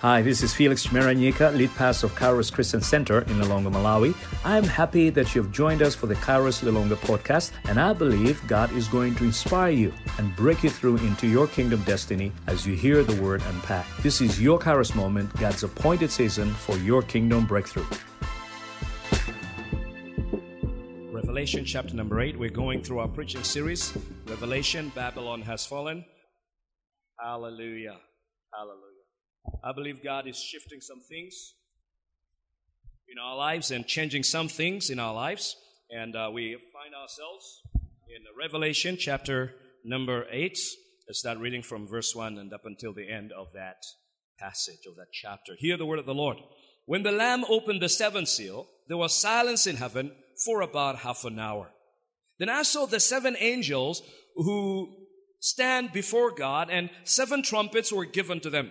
Hi, this is Felix Chimeranyika, lead pastor of Kairos Christian Center in Lilongwe, Malawi. I'm happy that you've joined us for the Kairos Lilongwe podcast, and I believe God is going to inspire you and break you through into your kingdom destiny as you hear the word unpacked. This is your Kairos moment, God's appointed season for your kingdom breakthrough. Revelation chapter number 8. We're going through our preaching series. Revelation, Babylon has fallen. Hallelujah. Hallelujah. I believe God is shifting some things in our lives and changing some things in our lives. And uh, we find ourselves in Revelation chapter number 8. Let's start reading from verse 1 and up until the end of that passage, of that chapter. Hear the word of the Lord. When the Lamb opened the seventh seal, there was silence in heaven for about half an hour. Then I saw the seven angels who stand before God, and seven trumpets were given to them.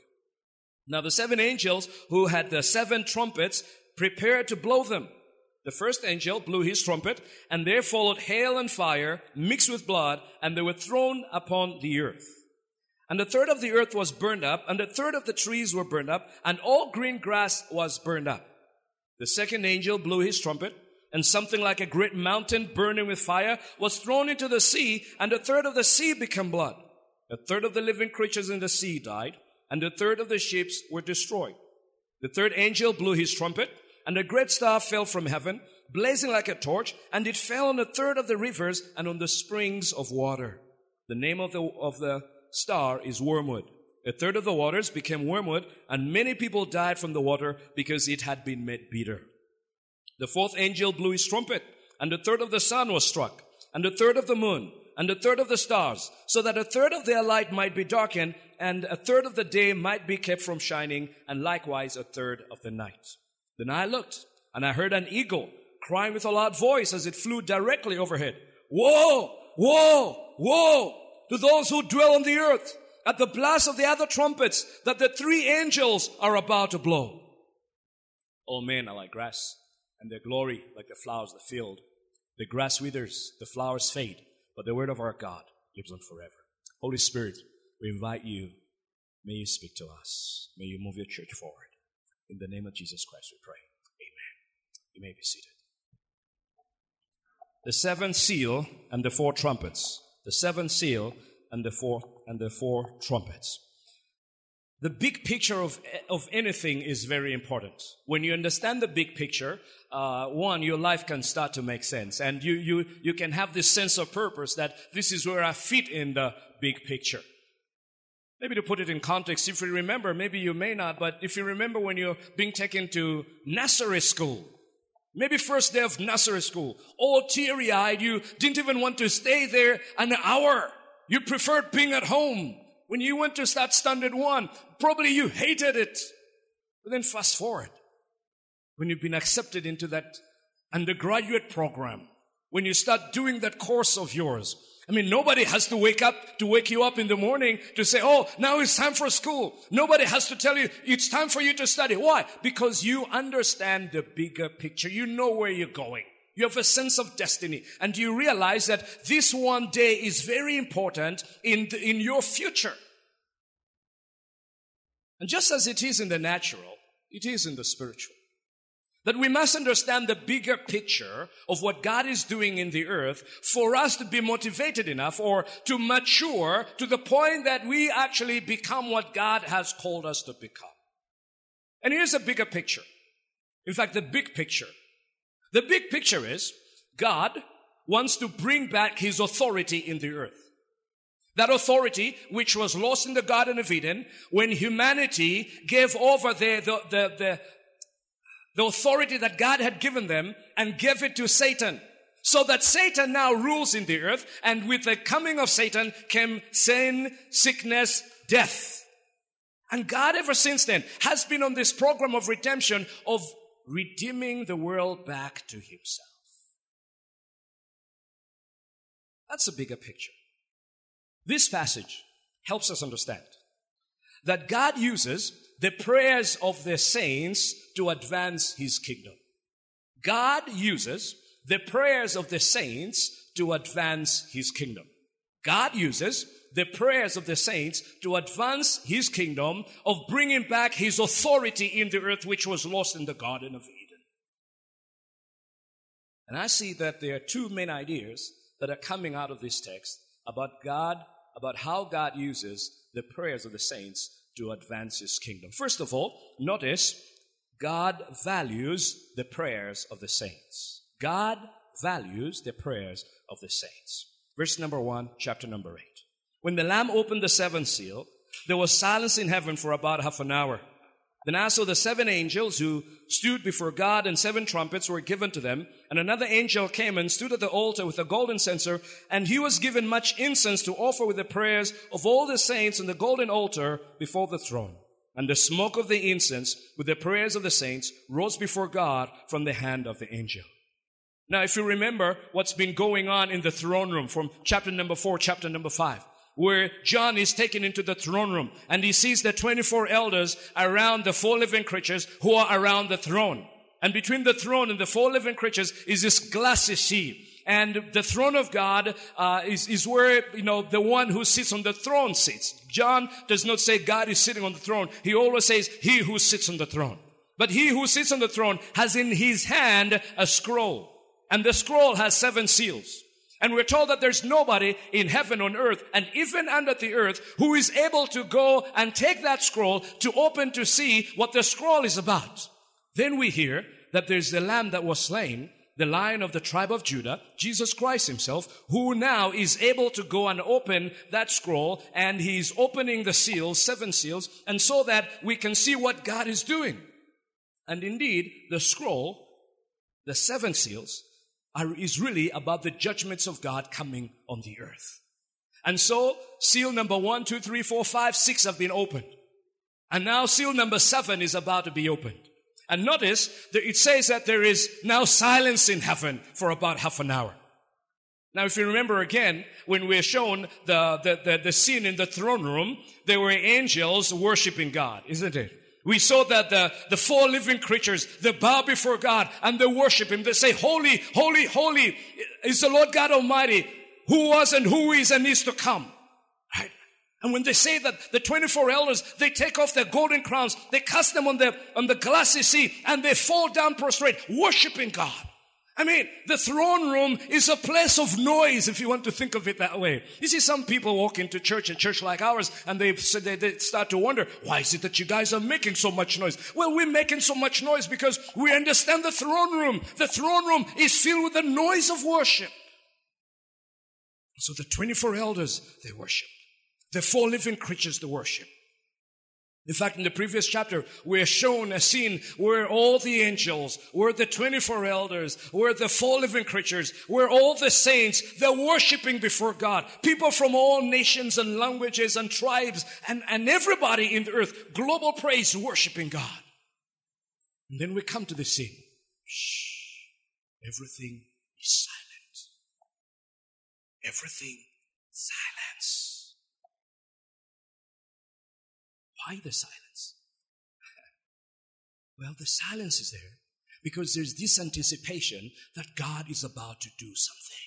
Now the seven angels who had the seven trumpets prepared to blow them. The first angel blew his trumpet, and there followed hail and fire mixed with blood, and they were thrown upon the earth. And a third of the earth was burned up, and a third of the trees were burned up, and all green grass was burned up. The second angel blew his trumpet, and something like a great mountain burning with fire was thrown into the sea, and a third of the sea became blood. A third of the living creatures in the sea died and a third of the ships were destroyed. The third angel blew his trumpet, and a great star fell from heaven, blazing like a torch, and it fell on a third of the rivers and on the springs of water. The name of the, of the star is wormwood. A third of the waters became wormwood, and many people died from the water because it had been made bitter. The fourth angel blew his trumpet, and a third of the sun was struck, and a third of the moon, and a third of the stars, so that a third of their light might be darkened, and a third of the day might be kept from shining, and likewise a third of the night. Then I looked, and I heard an eagle crying with a loud voice as it flew directly overhead. Woe! Woe! Woe! To those who dwell on the earth at the blast of the other trumpets that the three angels are about to blow. All men are like grass, and their glory like the flowers of the field. The grass withers, the flowers fade, but the word of our God lives on forever. Holy Spirit, we invite you. May you speak to us. May you move your church forward. In the name of Jesus Christ, we pray. Amen. You may be seated. The seventh seal and the four trumpets. The seventh seal and the four and the four trumpets. The big picture of, of anything is very important. When you understand the big picture, uh, one, your life can start to make sense. And you, you, you can have this sense of purpose that this is where I fit in the big picture. Maybe to put it in context, if you remember, maybe you may not, but if you remember when you're being taken to nursery school, maybe first day of nursery school, all teary eyed, you didn't even want to stay there an hour. You preferred being at home. When you went to start standard one, probably you hated it. But then fast forward. When you've been accepted into that undergraduate program, when you start doing that course of yours, I mean, nobody has to wake up to wake you up in the morning to say, Oh, now it's time for school. Nobody has to tell you it's time for you to study. Why? Because you understand the bigger picture. You know where you're going. You have a sense of destiny and you realize that this one day is very important in, the, in your future. And just as it is in the natural, it is in the spiritual. That we must understand the bigger picture of what God is doing in the earth for us to be motivated enough or to mature to the point that we actually become what God has called us to become. And here's a bigger picture. In fact, the big picture. The big picture is God wants to bring back his authority in the earth. That authority, which was lost in the Garden of Eden, when humanity gave over the, the, the, the, authority that God had given them and gave it to Satan. So that Satan now rules in the earth, and with the coming of Satan came sin, sickness, death. And God ever since then has been on this program of redemption of redeeming the world back to himself. That's a bigger picture. This passage helps us understand that God uses the prayers of the saints to advance his kingdom. God uses the prayers of the saints to advance his kingdom. God uses the prayers of the saints to advance his kingdom of bringing back his authority in the earth which was lost in the Garden of Eden. And I see that there are two main ideas that are coming out of this text about God, about how God uses the prayers of the saints to advance his kingdom. First of all, notice God values the prayers of the saints. God values the prayers of the saints. Verse number one, chapter number eight. When the Lamb opened the seventh seal, there was silence in heaven for about half an hour. Then I saw the seven angels who stood before God, and seven trumpets were given to them. And another angel came and stood at the altar with a golden censer, and he was given much incense to offer with the prayers of all the saints on the golden altar before the throne. And the smoke of the incense with the prayers of the saints rose before God from the hand of the angel. Now, if you remember what's been going on in the throne room from chapter number four, chapter number five, where John is taken into the throne room and he sees the 24 elders around the four living creatures who are around the throne. And between the throne and the four living creatures is this glassy sea. And the throne of God uh, is, is where, you know, the one who sits on the throne sits. John does not say God is sitting on the throne. He always says he who sits on the throne. But he who sits on the throne has in his hand a scroll. And the scroll has seven seals. And we're told that there's nobody in heaven on earth and even under the earth who is able to go and take that scroll to open to see what the scroll is about. Then we hear that there's the lamb that was slain, the lion of the tribe of Judah, Jesus Christ himself, who now is able to go and open that scroll and he's opening the seals, seven seals, and so that we can see what God is doing. And indeed, the scroll, the seven seals, are, is really about the judgments of God coming on the earth. And so, seal number one, two, three, four, five, six have been opened. And now seal number seven is about to be opened. And notice that it says that there is now silence in heaven for about half an hour. Now, if you remember again, when we're shown the, the, the, the scene in the throne room, there were angels worshiping God, isn't it? We saw that the, the four living creatures, they bow before God and they worship Him. They say, Holy, holy, holy is the Lord God Almighty, who was and who is and is to come. Right? And when they say that the 24 elders, they take off their golden crowns, they cast them on the, on the glassy sea and they fall down prostrate, worshiping God. I mean, the throne room is a place of noise, if you want to think of it that way. You see, some people walk into church, a church like ours, and they, they, they start to wonder, why is it that you guys are making so much noise? Well, we're making so much noise because we understand the throne room. The throne room is filled with the noise of worship. So the 24 elders, they worship. The four living creatures, they worship. In fact, in the previous chapter, we're shown a scene where all the angels, where the 24 elders, where the four living creatures, where all the saints, they're worshiping before God. People from all nations and languages and tribes and, and everybody in the earth, global praise, worshiping God. And then we come to the scene. Shh. Everything is silent. Everything silence. Why the silence? Well, the silence is there because there's this anticipation that God is about to do something.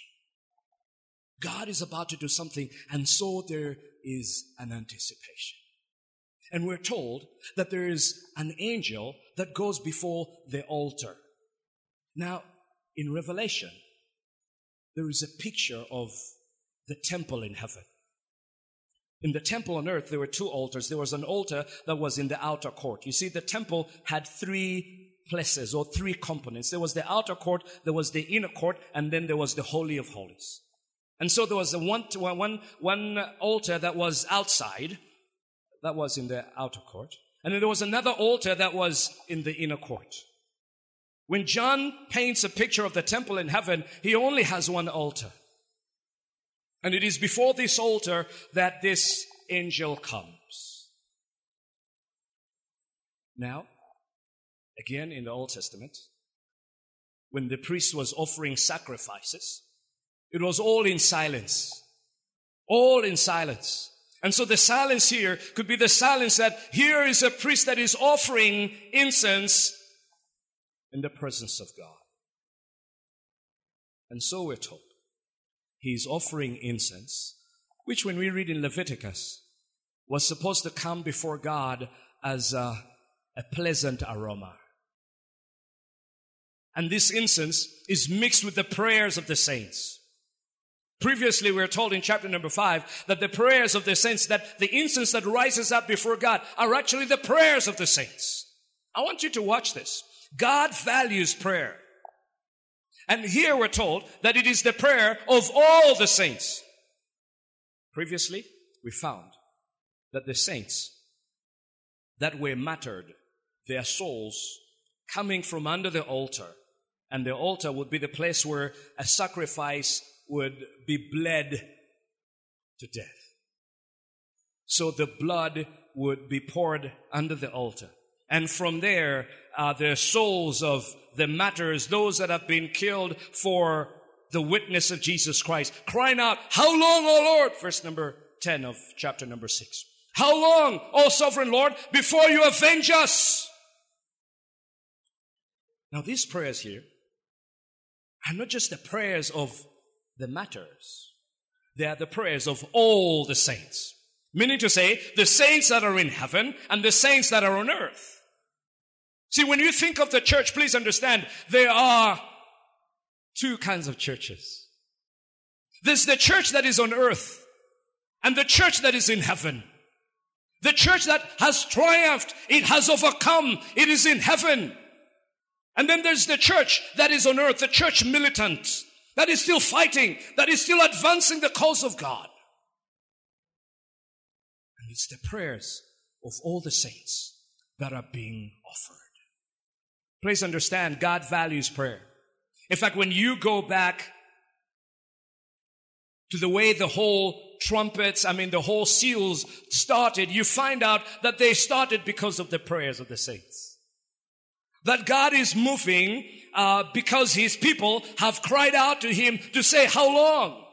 God is about to do something, and so there is an anticipation. And we're told that there is an angel that goes before the altar. Now, in Revelation, there is a picture of the temple in heaven. In the temple on earth, there were two altars. There was an altar that was in the outer court. You see, the temple had three places or three components. There was the outer court, there was the inner court, and then there was the Holy of Holies. And so there was a one, one, one altar that was outside, that was in the outer court. And then there was another altar that was in the inner court. When John paints a picture of the temple in heaven, he only has one altar. And it is before this altar that this angel comes. Now, again in the Old Testament, when the priest was offering sacrifices, it was all in silence. All in silence. And so the silence here could be the silence that here is a priest that is offering incense in the presence of God. And so we're told. He's offering incense, which when we read in Leviticus was supposed to come before God as a, a pleasant aroma. And this incense is mixed with the prayers of the saints. Previously, we are told in chapter number five that the prayers of the saints, that the incense that rises up before God are actually the prayers of the saints. I want you to watch this. God values prayer. And here we're told that it is the prayer of all the saints. Previously, we found that the saints that were martyred, their souls coming from under the altar, and the altar would be the place where a sacrifice would be bled to death. So the blood would be poured under the altar. And from there, uh, the souls of the martyrs, those that have been killed for the witness of Jesus Christ, crying out, How long, O Lord? Verse number 10 of chapter number 6. How long, O sovereign Lord, before you avenge us? Now, these prayers here are not just the prayers of the martyrs, they are the prayers of all the saints. Meaning to say, the saints that are in heaven and the saints that are on earth. See, when you think of the church, please understand there are two kinds of churches. There's the church that is on earth and the church that is in heaven. The church that has triumphed, it has overcome, it is in heaven. And then there's the church that is on earth, the church militant, that is still fighting, that is still advancing the cause of God. And it's the prayers of all the saints that are being offered. Please understand, God values prayer. In fact, when you go back to the way the whole trumpets, I mean, the whole seals started, you find out that they started because of the prayers of the saints. That God is moving uh, because his people have cried out to him to say, how long?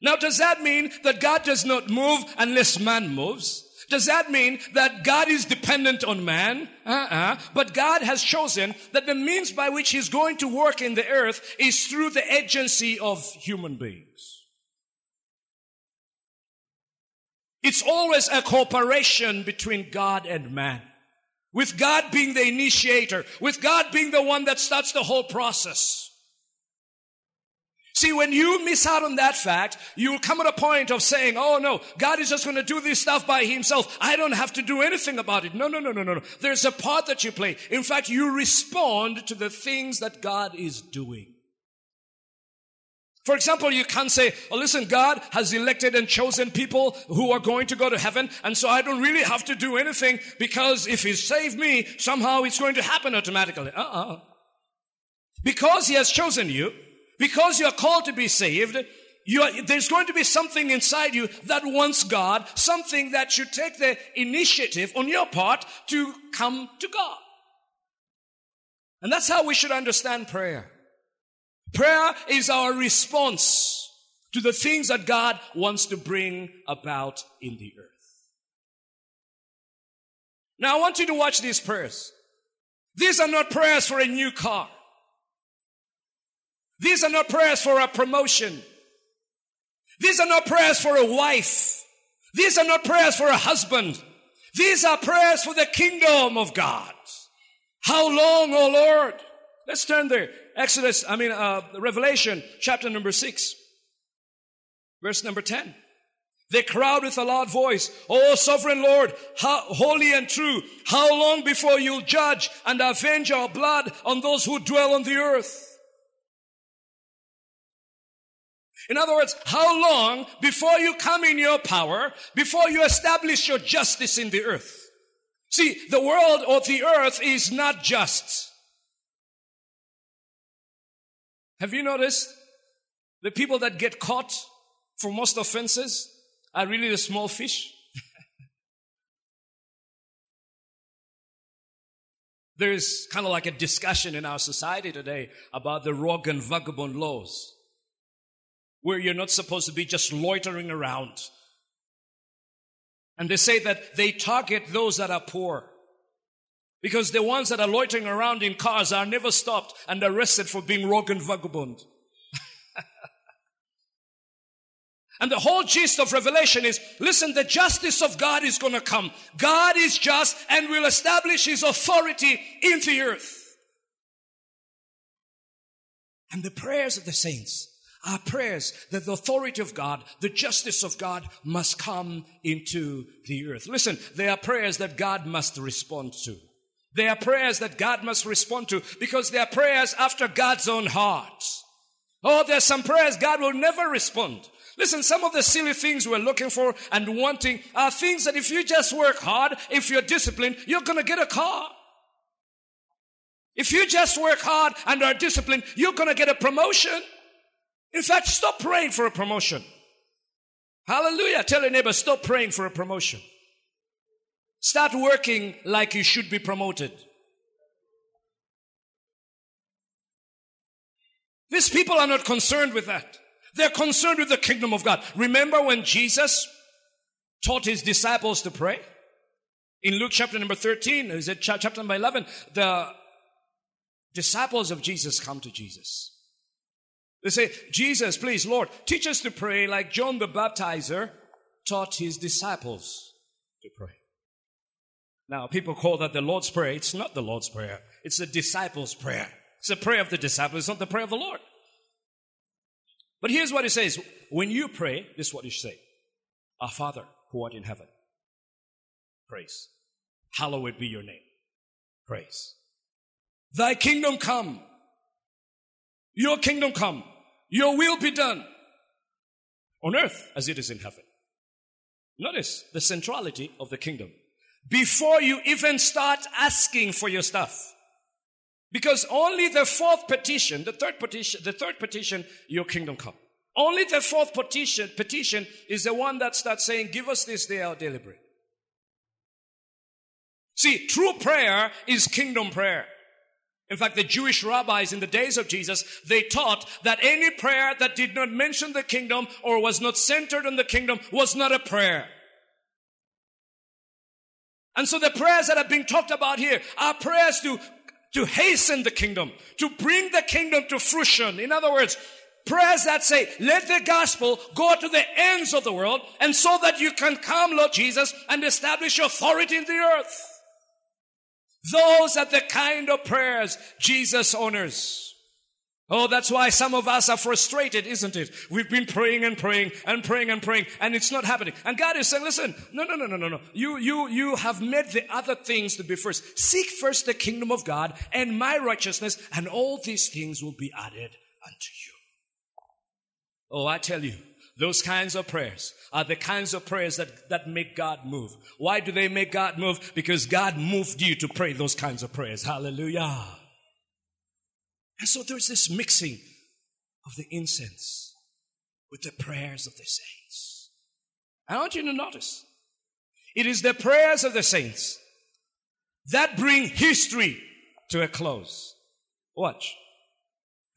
Now, does that mean that God does not move unless man moves? Does that mean that God is dependent on man? Uh-uh. But God has chosen that the means by which He's going to work in the earth is through the agency of human beings. It's always a cooperation between God and man. With God being the initiator, with God being the one that starts the whole process. See, when you miss out on that fact, you'll come at a point of saying, oh no, God is just going to do this stuff by himself. I don't have to do anything about it. No, no, no, no, no, no. There's a part that you play. In fact, you respond to the things that God is doing. For example, you can't say, oh, listen, God has elected and chosen people who are going to go to heaven, and so I don't really have to do anything because if He saved me, somehow it's going to happen automatically. Uh-uh. Because He has chosen you, because you are called to be saved, are, there's going to be something inside you that wants God, something that should take the initiative on your part to come to God. And that's how we should understand prayer. Prayer is our response to the things that God wants to bring about in the earth. Now I want you to watch these prayers. These are not prayers for a new car. These are not prayers for a promotion. These are not prayers for a wife. These are not prayers for a husband. These are prayers for the kingdom of God. How long, O Lord? Let's turn there. Exodus, I mean, uh, Revelation chapter number six, verse number 10. They crowd with a loud voice, O sovereign Lord, how, holy and true, how long before you'll judge and avenge our blood on those who dwell on the earth? In other words, how long before you come in your power, before you establish your justice in the earth? See, the world or the earth is not just. Have you noticed the people that get caught for most offenses are really the small fish? There's kind of like a discussion in our society today about the rogue and vagabond laws, where you're not supposed to be just loitering around. And they say that they target those that are poor. Because the ones that are loitering around in cars are never stopped and arrested for being rogue and vagabond. And the whole gist of Revelation is, listen, the justice of God is going to come. God is just and will establish his authority in the earth. And the prayers of the saints are prayers that the authority of God, the justice of God must come into the earth. Listen, they are prayers that God must respond to. They are prayers that God must respond to because they are prayers after God's own heart. Oh, there's some prayers God will never respond. Listen, some of the silly things we're looking for and wanting are things that if you just work hard, if you're disciplined, you're going to get a car. If you just work hard and are disciplined, you're going to get a promotion. In fact, stop praying for a promotion. Hallelujah. Tell your neighbor, stop praying for a promotion. Start working like you should be promoted. These people are not concerned with that. They're concerned with the kingdom of God. Remember when Jesus taught his disciples to pray? In Luke chapter number 13, is it chapter number 11? The disciples of Jesus come to Jesus. They say, Jesus, please, Lord, teach us to pray like John the baptizer taught his disciples to pray. Now, people call that the Lord's Prayer. It's not the Lord's Prayer. It's the disciples' prayer. It's the prayer of the disciples. It's not the prayer of the Lord. But here's what it says. When you pray, this is what you say. Our Father who art in heaven. Praise. Hallowed be your name. Praise. Thy kingdom come. Your kingdom come. Your will be done on earth as it is in heaven. Notice the centrality of the kingdom. Before you even start asking for your stuff, because only the fourth petition, the third petition, the third petition, your kingdom come. Only the fourth petition, petition is the one that starts saying, give us this day our daily bread. See, true prayer is kingdom prayer. In fact, the Jewish rabbis in the days of Jesus, they taught that any prayer that did not mention the kingdom or was not centered on the kingdom was not a prayer. And so the prayers that are being talked about here are prayers to to hasten the kingdom, to bring the kingdom to fruition. In other words, prayers that say, let the gospel go to the ends of the world and so that you can come, Lord Jesus, and establish authority in the earth. Those are the kind of prayers Jesus honors. Oh, that's why some of us are frustrated, isn't it? We've been praying and praying and praying and praying and it's not happening. And God is saying, listen, no, no, no, no, no, no. You, you, you have made the other things to be first. Seek first the kingdom of God and my righteousness and all these things will be added unto you. Oh, I tell you, those kinds of prayers are the kinds of prayers that, that make God move. Why do they make God move? Because God moved you to pray those kinds of prayers. Hallelujah. And so there's this mixing of the incense with the prayers of the saints. I want you to notice it is the prayers of the saints that bring history to a close. Watch.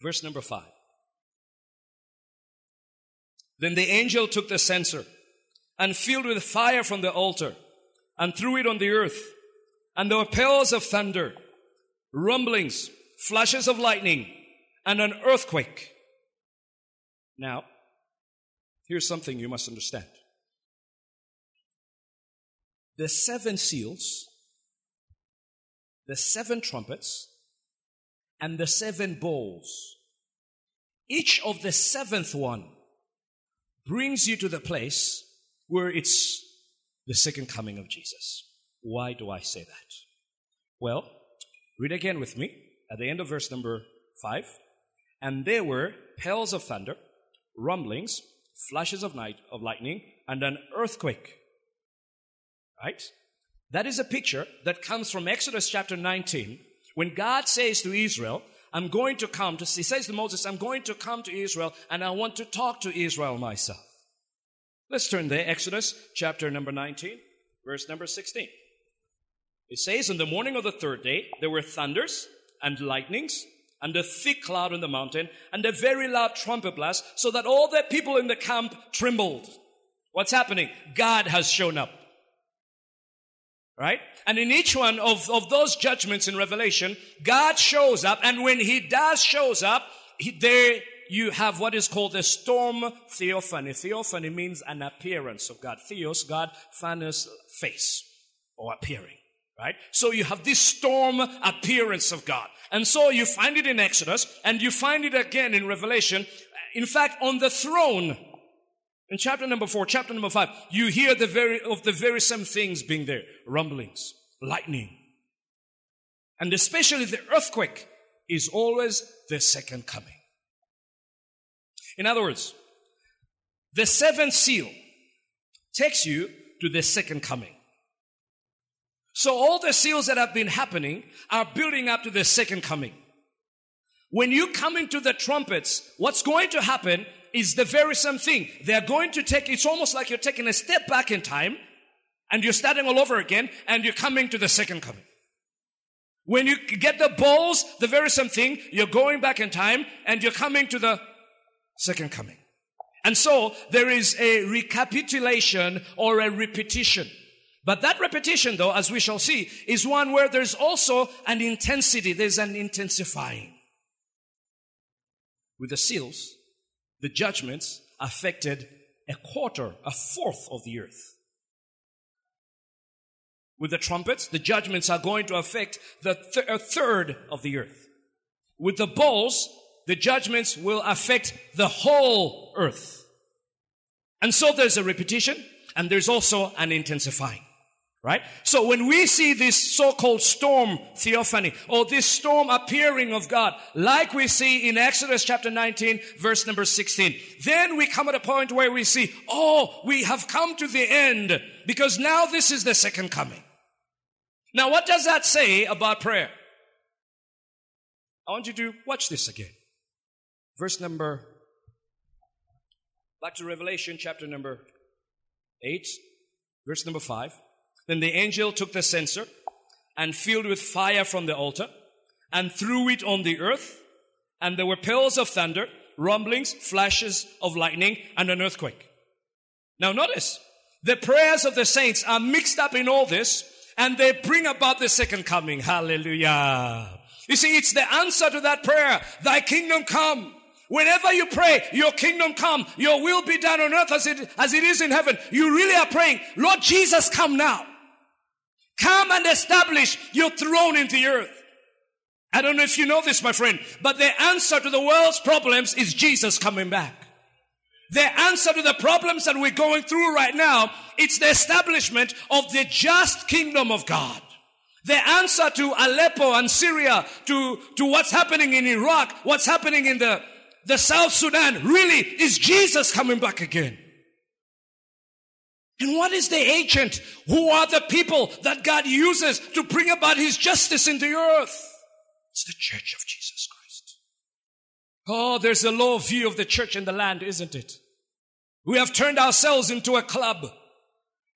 Verse number five. Then the angel took the censer and filled with fire from the altar and threw it on the earth. And there were peals of thunder, rumblings, flashes of lightning, and an earthquake. Now, here's something you must understand. The seven seals, the seven trumpets, and the seven bowls, each of the seventh one brings you to the place where it's the second coming of Jesus. Why do I say that? Well, read again with me at the end of verse number 5 and there were peals of thunder rumblings flashes of night of lightning and an earthquake right that is a picture that comes from exodus chapter 19 when god says to israel i'm going to come to he says to moses i'm going to come to israel and i want to talk to israel myself let's turn there exodus chapter number 19 verse number 16 It says, in the morning of the third day, there were thunders and lightnings and a thick cloud on the mountain and a very loud trumpet blast so that all the people in the camp trembled. What's happening? God has shown up. Right? And in each one of, of those judgments in Revelation, God shows up. And when He does shows up, he, there you have what is called a storm theophany. Theophany means an appearance of God. Theos, God, phanos, face or appearing. Right? So you have this storm appearance of God. And so you find it in Exodus and you find it again in Revelation. In fact, on the throne, in chapter number four, chapter number five, you hear the very, of the very same things being there. Rumblings, lightning. And especially the earthquake is always the second coming. In other words, the seventh seal takes you to the second coming. So all the seals that have been happening are building up to the second coming. When you come into the trumpets, what's going to happen is the very same thing. They're going to take, it's almost like you're taking a step back in time and you're starting all over again and you're coming to the second coming. When you get the bowls, the very same thing, you're going back in time and you're coming to the second coming. And so there is a recapitulation or a repetition. But that repetition, though, as we shall see, is one where there's also an intensity, there's an intensifying. With the seals, the judgments affected a quarter, a fourth of the earth. With the trumpets, the judgments are going to affect the th- a third of the earth. With the bowls, the judgments will affect the whole earth. And so there's a repetition and there's also an intensifying. Right? So when we see this so-called storm theophany or this storm appearing of God, like we see in Exodus chapter 19 verse number 16, then we come at a point where we see, oh, we have come to the end because now this is the second coming. Now what does that say about prayer? I want you to watch this again. Verse number, back to Revelation chapter number 8, verse number 5. Then the angel took the censer and filled with fire from the altar and threw it on the earth. And there were peals of thunder, rumblings, flashes of lightning, and an earthquake. Now notice, the prayers of the saints are mixed up in all this and they bring about the second coming. Hallelujah. You see, it's the answer to that prayer. Thy kingdom come. Whenever you pray, your kingdom come, your will be done on earth as it, as it is in heaven. You really are praying, Lord Jesus, come now. Come and establish your throne in the earth. I don't know if you know this, my friend, but the answer to the world's problems is Jesus coming back. The answer to the problems that we're going through right now, it's the establishment of the just kingdom of God. The answer to Aleppo and Syria, to, to what's happening in Iraq, what's happening in the, the South Sudan, really is Jesus coming back again. And what is the agent? Who are the people that God uses to bring about His justice in the earth? It's the church of Jesus Christ. Oh, there's a low view of the church in the land, isn't it? We have turned ourselves into a club,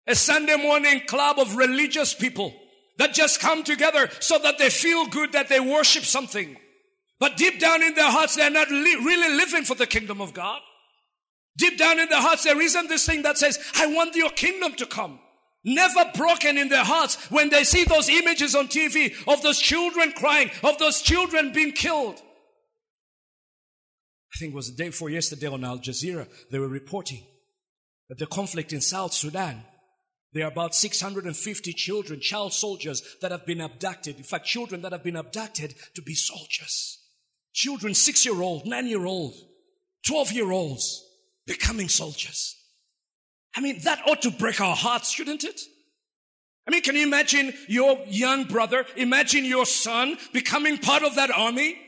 a Sunday morning club of religious people that just come together so that they feel good that they worship something. But deep down in their hearts, they're not li- really living for the kingdom of God. Deep down in their hearts, there isn't this thing that says, I want your kingdom to come. Never broken in their hearts when they see those images on TV of those children crying, of those children being killed. I think it was the day before yesterday on Al Jazeera, they were reporting that the conflict in South Sudan, there are about 650 children, child soldiers that have been abducted. In fact, children that have been abducted to be soldiers. Children, six year old, nine year old, 12 year olds becoming soldiers. I mean, that ought to break our hearts, shouldn't it? I mean, can you imagine your young brother, imagine your son becoming part of that army?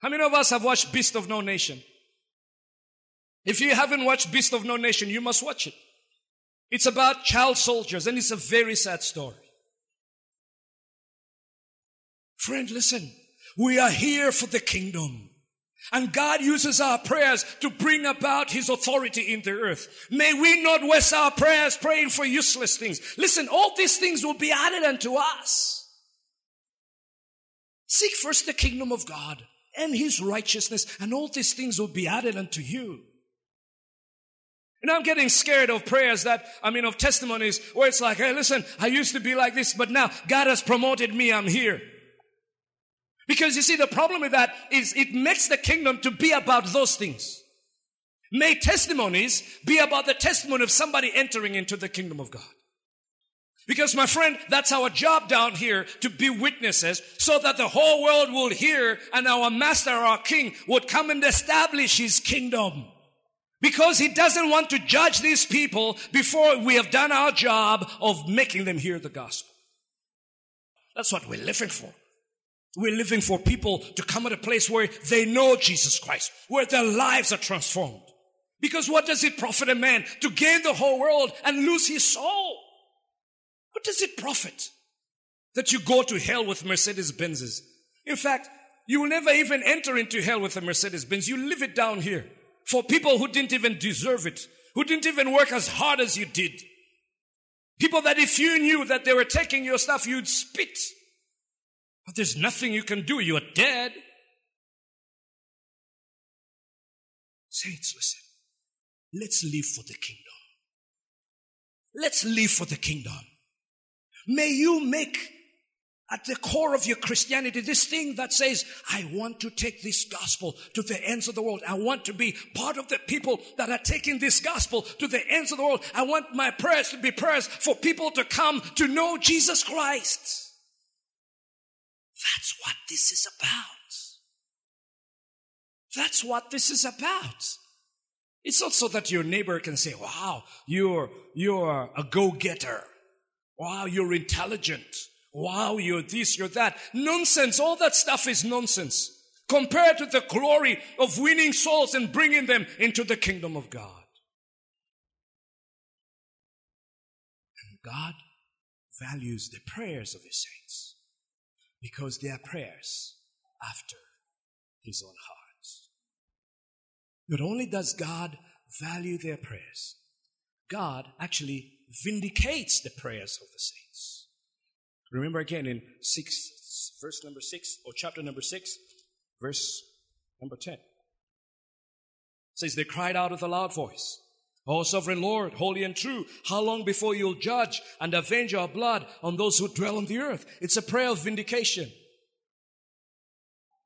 How many of us have watched Beast of No Nation? If you haven't watched Beast of No Nation, you must watch it. It's about child soldiers and it's a very sad story. Friend, listen. We are here for the kingdom. And God uses our prayers to bring about His authority in the earth. May we not waste our prayers praying for useless things. Listen, all these things will be added unto us. Seek first the kingdom of God and His righteousness, and all these things will be added unto you. And I'm getting scared of prayers that, I mean, of testimonies where it's like, hey, listen, I used to be like this, but now God has promoted me, I'm here. Because you see, the problem with that is it makes the kingdom to be about those things. May testimonies be about the testimony of somebody entering into the kingdom of God. Because my friend, that's our job down here to be witnesses so that the whole world will hear and our master, our king would come and establish his kingdom. Because he doesn't want to judge these people before we have done our job of making them hear the gospel. That's what we're living for. We're living for people to come at a place where they know Jesus Christ, where their lives are transformed. Because what does it profit a man to gain the whole world and lose his soul? What does it profit that you go to hell with Mercedes Benzes? In fact, you will never even enter into hell with a Mercedes Benz. You live it down here for people who didn't even deserve it, who didn't even work as hard as you did. People that if you knew that they were taking your stuff, you'd spit. But there's nothing you can do. You're dead. Saints, listen. Let's live for the kingdom. Let's live for the kingdom. May you make at the core of your Christianity this thing that says, I want to take this gospel to the ends of the world. I want to be part of the people that are taking this gospel to the ends of the world. I want my prayers to be prayers for people to come to know Jesus Christ. That's what this is about. That's what this is about. It's not so that your neighbor can say, wow, you're, you're a go-getter. Wow, you're intelligent. Wow, you're this, you're that. Nonsense. All that stuff is nonsense compared to the glory of winning souls and bringing them into the kingdom of God. And God values the prayers of his saints because they are prayers after his own heart. Not only does God value their prayers, God actually vindicates the prayers of the saints. Remember again in six, verse number six, or chapter number six, verse number 10. It says, They cried out with a loud voice, O sovereign Lord, holy and true, how long before you'll judge and avenge our blood on those who dwell on the earth? It's a prayer of vindication.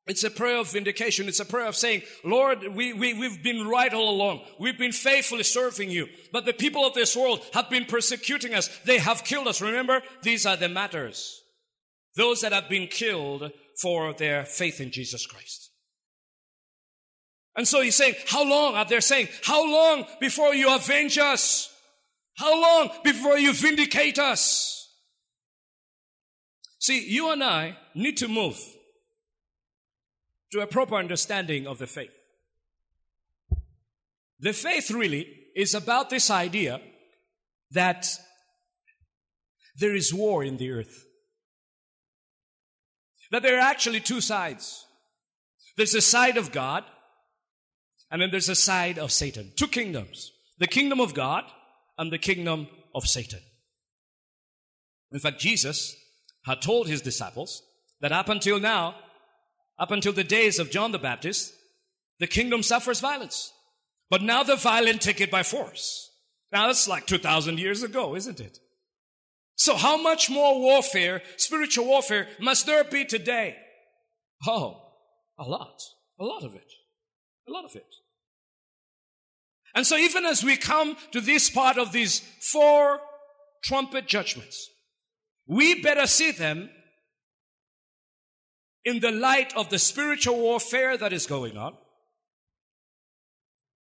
It's a prayer of vindication. It's a prayer of saying, Lord, we, we, we've been right all along. We've been faithfully serving you. But the people of this world have been persecuting us. They have killed us. Remember, these are the martyrs. Those that have been killed for their faith in Jesus Christ. And so he's saying, how long? Are they saying, how long before you avenge us? How long before you vindicate us? See, you and I need to move to a proper understanding of the faith. The faith really is about this idea that there is war in the earth. That there are actually two sides. There's a side of God, and then there's a side of Satan. Two kingdoms. The kingdom of God and the kingdom of Satan. In fact, Jesus had told his disciples that up until now, up until the days of John the Baptist, the kingdom suffers violence. But now the violent take it by force. Now that's like 2,000 years ago, isn't it? So how much more warfare, spiritual warfare, must there be today? Oh, a lot. A lot of it. A lot of it. And so even as we come to this part of these four trumpet judgments, we better see them in the light of the spiritual warfare that is going on.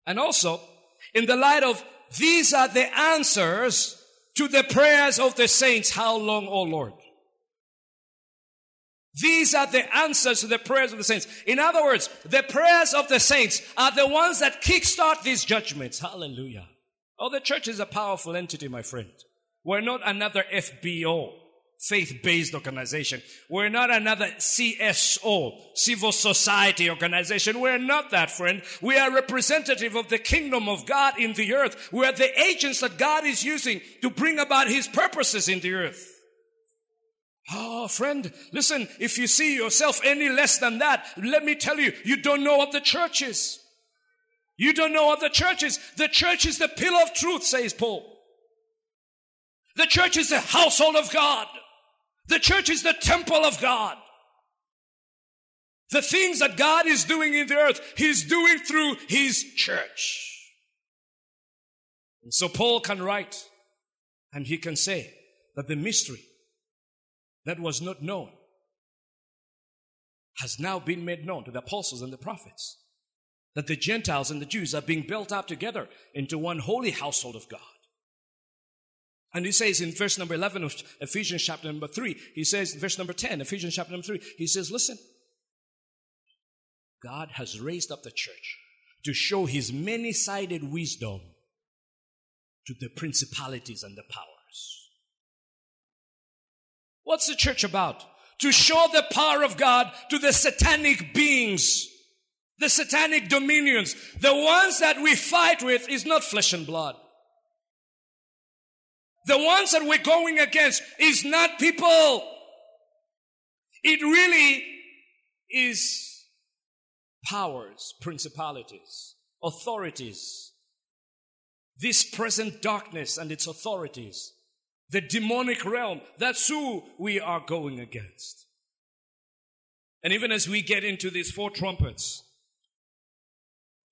And also in the light of these are the answers to the prayers of the saints. How long, O Lord? These are the answers to the prayers of the saints. In other words, the prayers of the saints are the ones that kickstart these judgments. Hallelujah. Oh, the church is a powerful entity, my friend. We're not another FBO faith-based organization. We're not another CSO, civil society organization. We're not that, friend. We are representative of the kingdom of God in the earth. We are the agents that God is using to bring about his purposes in the earth. Oh, friend, listen, if you see yourself any less than that, let me tell you, you don't know what the church is. You don't know what the church is. The church is the pillar of truth, says Paul. The church is the household of God. The church is the temple of God. The things that God is doing in the earth, He's doing through His church. And so Paul can write and he can say that the mystery that was not known has now been made known to the apostles and the prophets. That the Gentiles and the Jews are being built up together into one holy household of God. And he says in verse number 11 of Ephesians chapter number 3, he says, verse number 10, Ephesians chapter number 3, he says, listen, God has raised up the church to show his many sided wisdom to the principalities and the powers. What's the church about? To show the power of God to the satanic beings, the satanic dominions. The ones that we fight with is not flesh and blood. The ones that we're going against is not people. It really is powers, principalities, authorities. This present darkness and its authorities. The demonic realm. That's who we are going against. And even as we get into these four trumpets,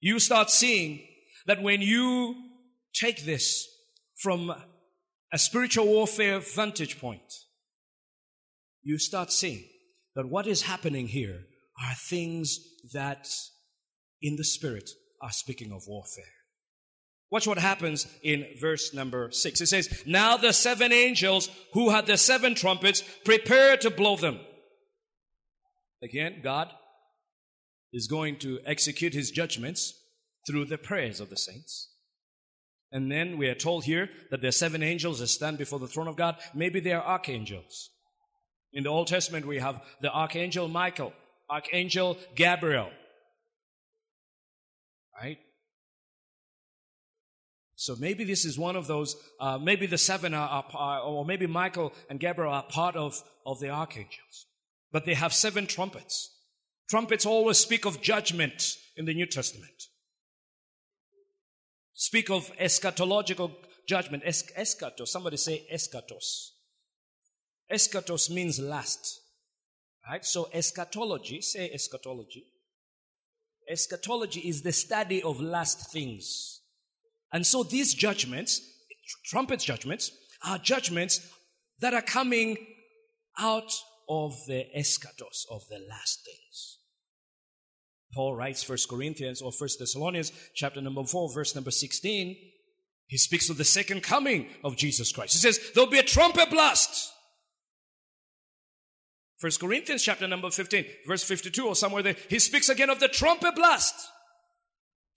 you start seeing that when you take this from a spiritual warfare vantage point, you start seeing that what is happening here are things that in the spirit are speaking of warfare. Watch what happens in verse number six. It says, Now the seven angels who had the seven trumpets prepare to blow them. Again, God is going to execute his judgments through the prayers of the saints. And then we are told here that there are seven angels that stand before the throne of God. Maybe they are archangels. In the Old Testament, we have the archangel Michael, archangel Gabriel. Right? So maybe this is one of those, uh, maybe the seven are, are, or maybe Michael and Gabriel are part of, of the archangels. But they have seven trumpets. Trumpets always speak of judgment in the New Testament speak of eschatological judgment. Es- eschatos. Somebody say eschatos. Eschatos means last. Right? So eschatology, say eschatology. Eschatology is the study of last things. And so these judgments, trumpet judgments, are judgments that are coming out of the eschatos, of the last things. Paul writes First Corinthians or First Thessalonians chapter number 4 verse number 16. He speaks of the second coming of Jesus Christ. He says there'll be a trumpet blast. First Corinthians chapter number 15 verse 52 or somewhere there. He speaks again of the trumpet blast.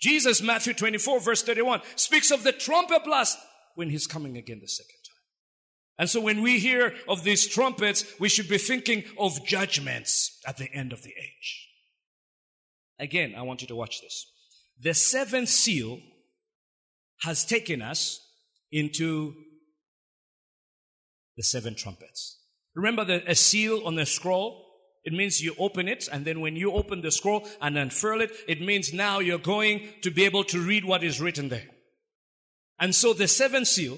Jesus, Matthew 24 verse 31 speaks of the trumpet blast when he's coming again the second time. And so when we hear of these trumpets, we should be thinking of judgments at the end of the age. Again, I want you to watch this. The seventh seal has taken us into the seven trumpets. Remember the a seal on the scroll? It means you open it, and then when you open the scroll and unfurl it, it means now you're going to be able to read what is written there. And so the seventh seal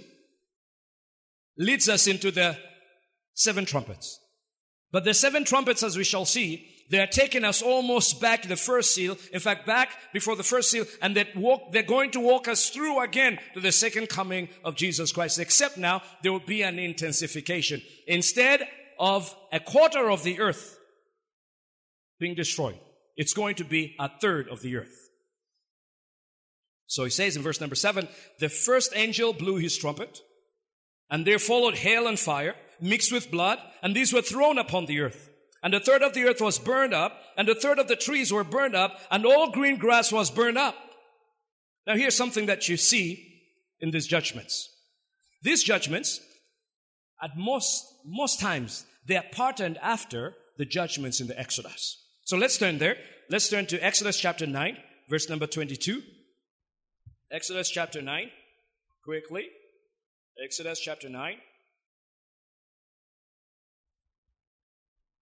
leads us into the seven trumpets. But the seven trumpets, as we shall see, they're taking us almost back to the first seal. In fact, back before the first seal, and they walk, they're going to walk us through again to the second coming of Jesus Christ. Except now, there will be an intensification. Instead of a quarter of the earth being destroyed, it's going to be a third of the earth. So he says in verse number seven, the first angel blew his trumpet, and there followed hail and fire mixed with blood, and these were thrown upon the earth. And a third of the earth was burned up, and a third of the trees were burned up, and all green grass was burned up. Now here's something that you see in these judgments. These judgments at most, most times, they are patterned after the judgments in the Exodus. So let's turn there. Let's turn to Exodus chapter 9, verse number 22. Exodus chapter 9, quickly. Exodus chapter 9.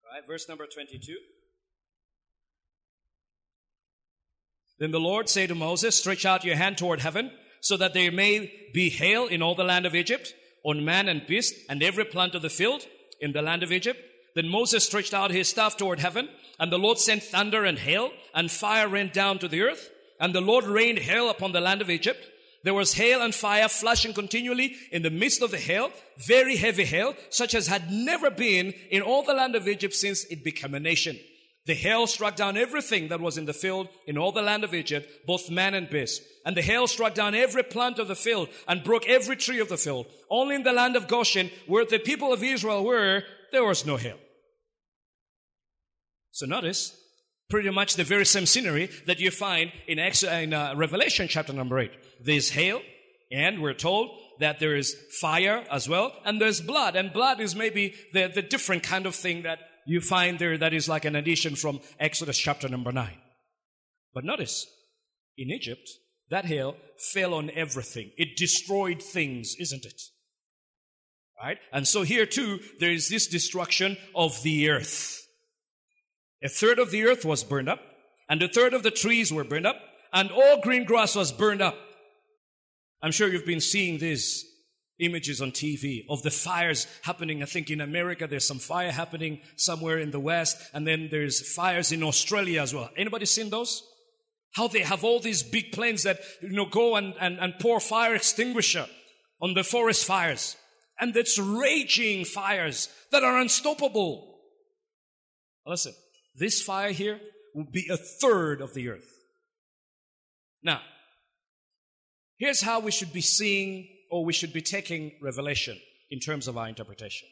All right, verse number 22. Then the Lord said to Moses, Stretch out your hand toward heaven, so that there may be hail in all the land of Egypt, on man and beast, and every plant of the field in the land of Egypt. Then Moses stretched out his staff toward heaven, and the Lord sent thunder and hail, and fire rained down to the earth. And the Lord rained hail upon the land of Egypt. There was hail and fire flashing continually in the midst of the hail, very heavy hail, such as had never been in all the land of Egypt since it became a nation. The hail struck down everything that was in the field in all the land of Egypt, both man and beast. And the hail struck down every plant of the field and broke every tree of the field. Only in the land of Goshen, where the people of Israel were, there was no hail. So notice, pretty much the very same scenery that you find in, Ex- in uh, Revelation chapter number 8. There's hail, and we're told that there is fire as well, and there's blood. And blood is maybe the, the different kind of thing that you find there that is like an addition from Exodus chapter number 9. But notice, in Egypt, that hail fell on everything. It destroyed things, isn't it? Right? And so here too, there is this destruction of the earth. A third of the earth was burned up, and a third of the trees were burned up, and all green grass was burned up. I'm sure you've been seeing these images on TV of the fires happening. I think in America there's some fire happening somewhere in the West, and then there's fires in Australia as well. Anybody seen those? How they have all these big planes that, you know, go and, and, and pour fire extinguisher on the forest fires. And it's raging fires that are unstoppable. Listen, this fire here will be a third of the earth. Now, here's how we should be seeing or we should be taking revelation in terms of our interpretation.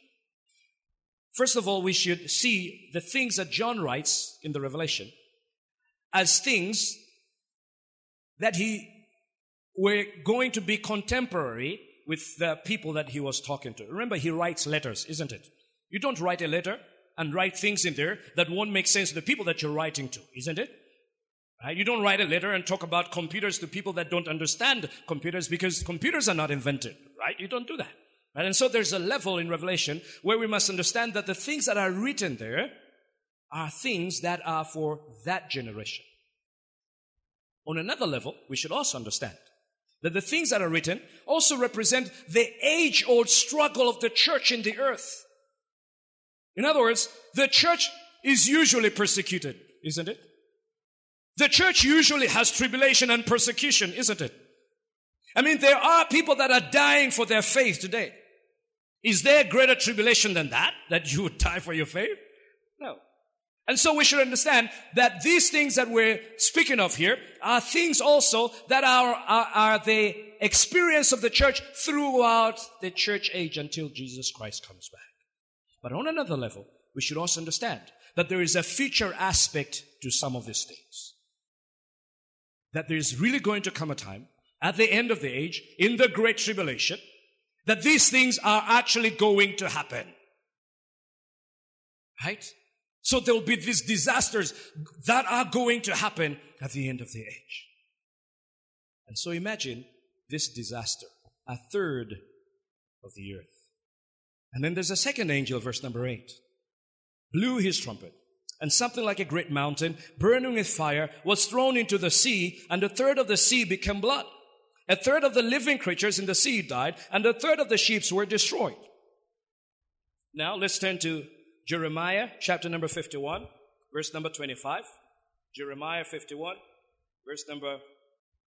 First of all, we should see the things that John writes in the Revelation as things that he were going to be contemporary with the people that he was talking to. Remember, he writes letters, isn't it? You don't write a letter and write things in there that won't make sense to the people that you're writing to, isn't it? Right? You don't write a letter and talk about computers to people that don't understand computers because computers are not invented, right? You don't do that. Right? And so there's a level in Revelation where we must understand that the things that are written there are things that are for that generation. On another level, we should also understand that the things that are written also represent the age old struggle of the church in the earth. In other words, the church is usually persecuted, isn't it? The church usually has tribulation and persecution, isn't it? I mean, there are people that are dying for their faith today. Is there greater tribulation than that? That you would die for your faith? No. And so we should understand that these things that we're speaking of here are things also that are, are, are the experience of the church throughout the church age until Jesus Christ comes back. But on another level, we should also understand that there is a future aspect to some of these things that there's really going to come a time at the end of the age, in the Great Tribulation, that these things are actually going to happen. Right? So there will be these disasters that are going to happen at the end of the age. And so imagine this disaster, a third of the earth. And then there's a second angel, verse number eight, blew his trumpet and something like a great mountain, burning with fire, was thrown into the sea, and a third of the sea became blood. A third of the living creatures in the sea died, and a third of the ships were destroyed. Now let's turn to Jeremiah chapter number 51, verse number 25. Jeremiah 51, verse number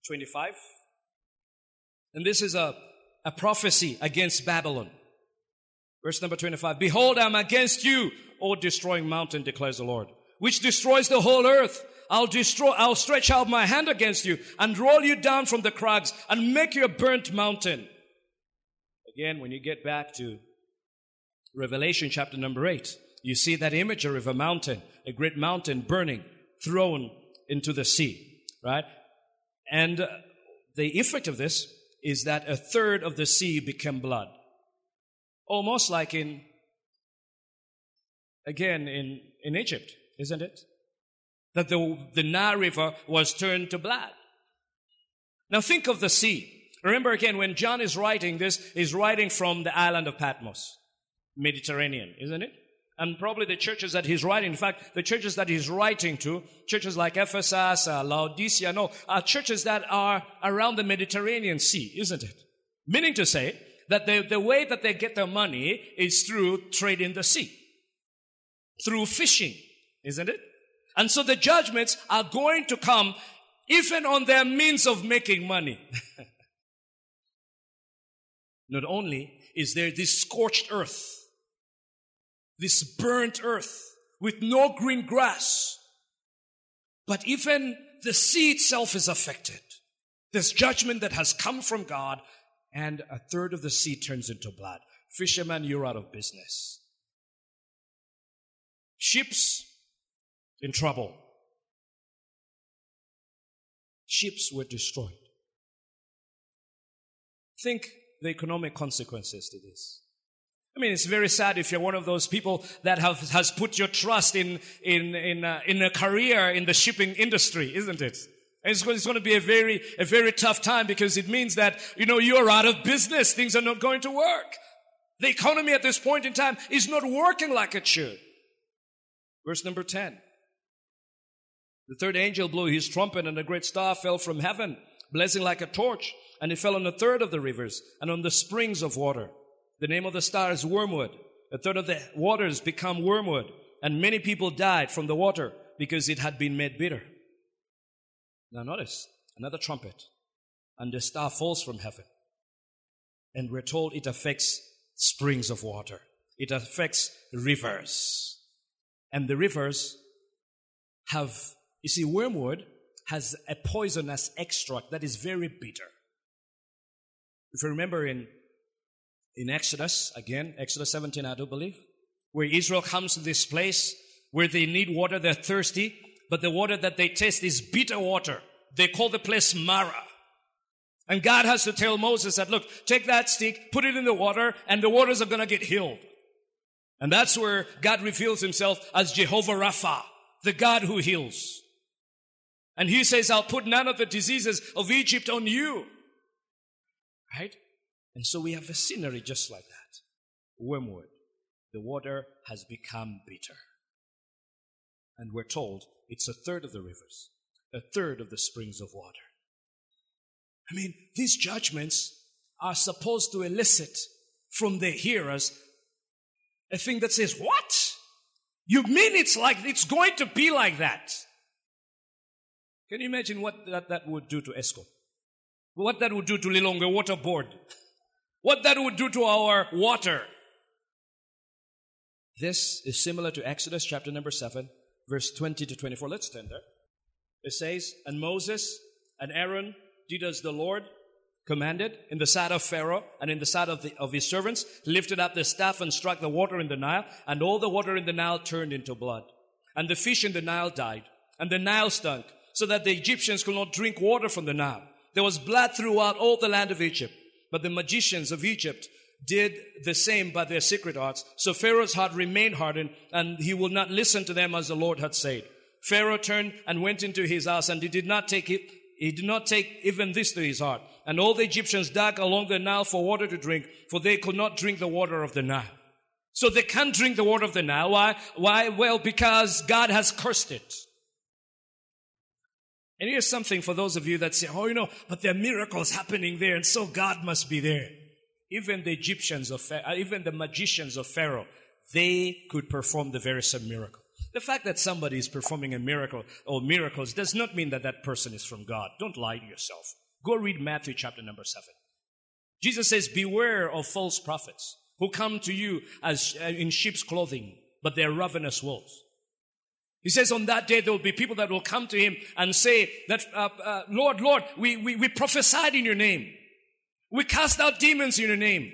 25. And this is a, a prophecy against Babylon. Verse number 25. Behold, I'm against you, O destroying mountain, declares the Lord, which destroys the whole earth. I'll destroy, I'll stretch out my hand against you and roll you down from the crags and make you a burnt mountain. Again, when you get back to Revelation chapter number eight, you see that imagery of a mountain, a great mountain burning, thrown into the sea, right? And uh, the effect of this is that a third of the sea became blood. Almost like in, again, in, in Egypt, isn't it? That the, the Nile River was turned to blood. Now think of the sea. Remember again, when John is writing this, he's writing from the island of Patmos, Mediterranean, isn't it? And probably the churches that he's writing, in fact, the churches that he's writing to, churches like Ephesus, uh, Laodicea, no, are churches that are around the Mediterranean Sea, isn't it? Meaning to say that the, the way that they get their money is through trade in the sea, through fishing, isn't it? And so the judgments are going to come even on their means of making money. Not only is there this scorched earth, this burnt earth with no green grass, but even the sea itself is affected. There's judgment that has come from God, and a third of the sea turns into blood. Fishermen, you're out of business. Ships in trouble. Ships were destroyed. Think the economic consequences to this. I mean, it's very sad if you're one of those people that have, has put your trust in, in, in, uh, in a career in the shipping industry, isn't it? It's, it's going to be a very, a very tough time because it means that, you know, you're out of business. Things are not going to work. The economy at this point in time is not working like it should. Verse number 10. The third angel blew his trumpet and a great star fell from heaven, blazing like a torch and it fell on a third of the rivers and on the springs of water. The name of the star is wormwood. A third of the waters become wormwood, and many people died from the water because it had been made bitter. Now notice another trumpet, and the star falls from heaven. And we're told it affects springs of water. It affects rivers. And the rivers have, you see, wormwood has a poisonous extract that is very bitter. If you remember in, in Exodus, again, Exodus 17, I do believe, where Israel comes to this place where they need water, they're thirsty, but the water that they taste is bitter water. They call the place Marah. And God has to tell Moses that, look, take that stick, put it in the water, and the waters are gonna get healed. And that's where God reveals himself as Jehovah Rapha, the God who heals. And he says, I'll put none of the diseases of Egypt on you. Right? And so we have a scenery just like that. Wormwood. The water has become bitter. And we're told it's a third of the rivers, a third of the springs of water. I mean, these judgments are supposed to elicit from the hearers a thing that says, What? You mean it's like, it's going to be like that? Can you imagine what that, that would do to ESCOM? What that would do to Lilongwe Water Board. What that would do to our water. This is similar to Exodus chapter number 7, verse 20 to 24. Let's turn there. It says, And Moses and Aaron did as the Lord commanded in the sight of Pharaoh and in the sight of, the, of his servants, lifted up the staff and struck the water in the Nile, and all the water in the Nile turned into blood. And the fish in the Nile died, and the Nile stunk, so that the Egyptians could not drink water from the Nile. There was blood throughout all the land of Egypt. But the magicians of Egypt did the same by their secret arts. So Pharaoh's heart remained hardened and he will not listen to them as the Lord had said. Pharaoh turned and went into his house and he did not take it. He did not take even this to his heart. And all the Egyptians dug along the Nile for water to drink, for they could not drink the water of the Nile. So they can't drink the water of the Nile. Why? Why? Well, because God has cursed it. And here's something for those of you that say, oh, you know, but there are miracles happening there, and so God must be there. Even the Egyptians of, uh, even the magicians of Pharaoh, they could perform the very same miracle. The fact that somebody is performing a miracle or miracles does not mean that that person is from God. Don't lie to yourself. Go read Matthew chapter number seven. Jesus says, beware of false prophets who come to you as uh, in sheep's clothing, but they're ravenous wolves. He says on that day there will be people that will come to him and say that, uh, uh, Lord, Lord, we, we, we prophesied in your name. We cast out demons in your name.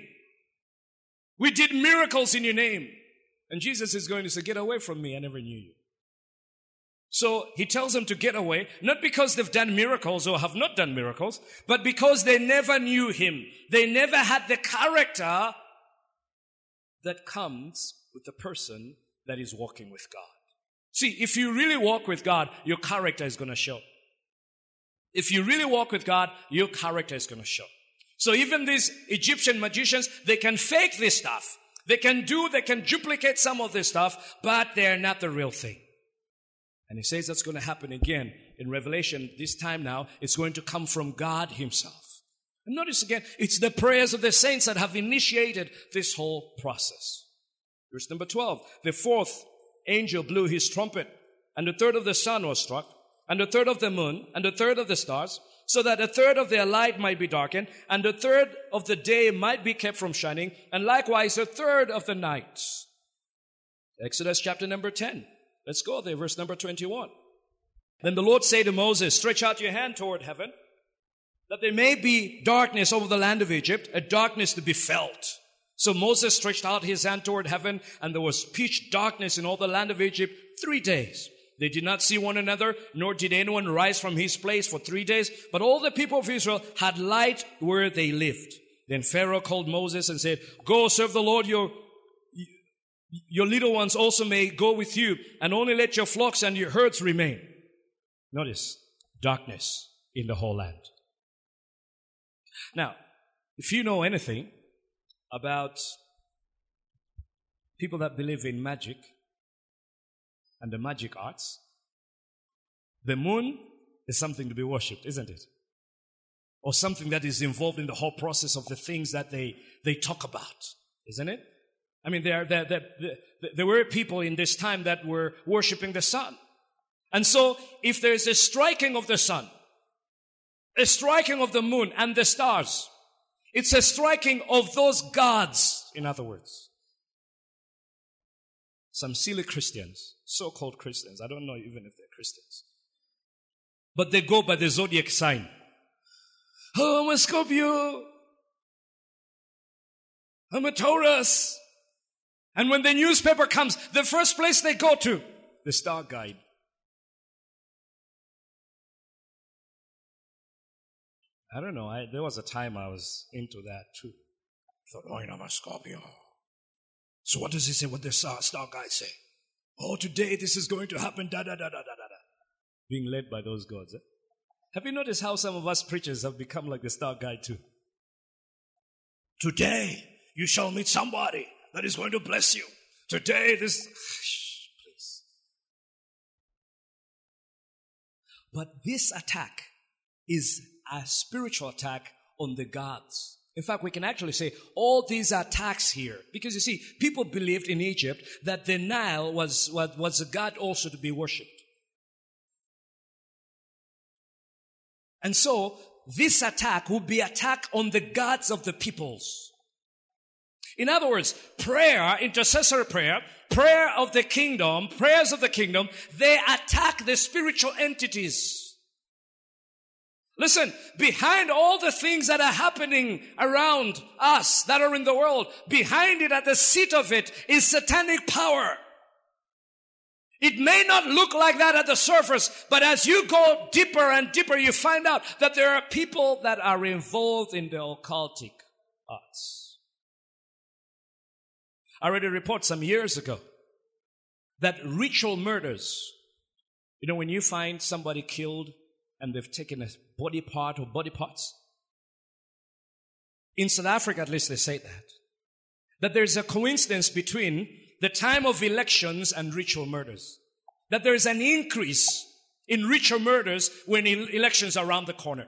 We did miracles in your name. And Jesus is going to say, get away from me. I never knew you. So he tells them to get away, not because they've done miracles or have not done miracles, but because they never knew him. They never had the character that comes with the person that is walking with God. See, if you really walk with God, your character is going to show. If you really walk with God, your character is going to show. So even these Egyptian magicians, they can fake this stuff. They can do, they can duplicate some of this stuff, but they're not the real thing. And he says that's going to happen again in Revelation. This time now, it's going to come from God himself. And notice again, it's the prayers of the saints that have initiated this whole process. Verse number 12. The fourth angel blew his trumpet, and the third of the sun was struck, and the third of the moon, and the third of the stars, so that a third of their light might be darkened, and a third of the day might be kept from shining, and likewise a third of the night. Exodus chapter number 10. Let's go there, verse number 21. Then the Lord said to Moses, Stretch out your hand toward heaven, that there may be darkness over the land of Egypt, a darkness to be felt. So Moses stretched out his hand toward heaven, and there was pitch darkness in all the land of Egypt three days. They did not see one another, nor did anyone rise from his place for three days, but all the people of Israel had light where they lived. Then Pharaoh called Moses and said, Go serve the Lord your your little ones also may go with you, and only let your flocks and your herds remain. Notice darkness in the whole land. Now, if you know anything about people that believe in magic and the magic arts, the moon is something to be worshipped, isn't it? Or something that is involved in the whole process of the things that they, they talk about, isn't it? I mean, there, there, there, there were people in this time that were worshiping the sun. And so, if there's a striking of the sun, a striking of the moon and the stars, it's a striking of those gods, in other words. Some silly Christians, so called Christians, I don't know even if they're Christians, but they go by the zodiac sign. Oh, I'm a Scorpio. I'm a Taurus. And when the newspaper comes, the first place they go to, the star guide. I don't know. I, there was a time I was into that too. I thought, oh, I'm a Scorpio. So what does he say? What the star, guide say? Oh, today this is going to happen. Da da da da da da da. Being led by those gods. Eh? Have you noticed how some of us preachers have become like the star guide too? Today you shall meet somebody that is going to bless you. Today, this. Please. But this attack is a spiritual attack on the gods. In fact, we can actually say all these attacks here, because you see, people believed in Egypt that the Nile was, was, was a god also to be worshipped. And so, this attack would be attack on the gods of the peoples. In other words, prayer, intercessory prayer, prayer of the kingdom, prayers of the kingdom, they attack the spiritual entities. Listen, behind all the things that are happening around us that are in the world, behind it at the seat of it is satanic power. It may not look like that at the surface, but as you go deeper and deeper, you find out that there are people that are involved in the occultic arts. I read a report some years ago that ritual murders, you know, when you find somebody killed and they've taken a body part or body parts, in South Africa at least they say that, that there's a coincidence between the time of elections and ritual murders. That there's an increase in ritual murders when elections are around the corner.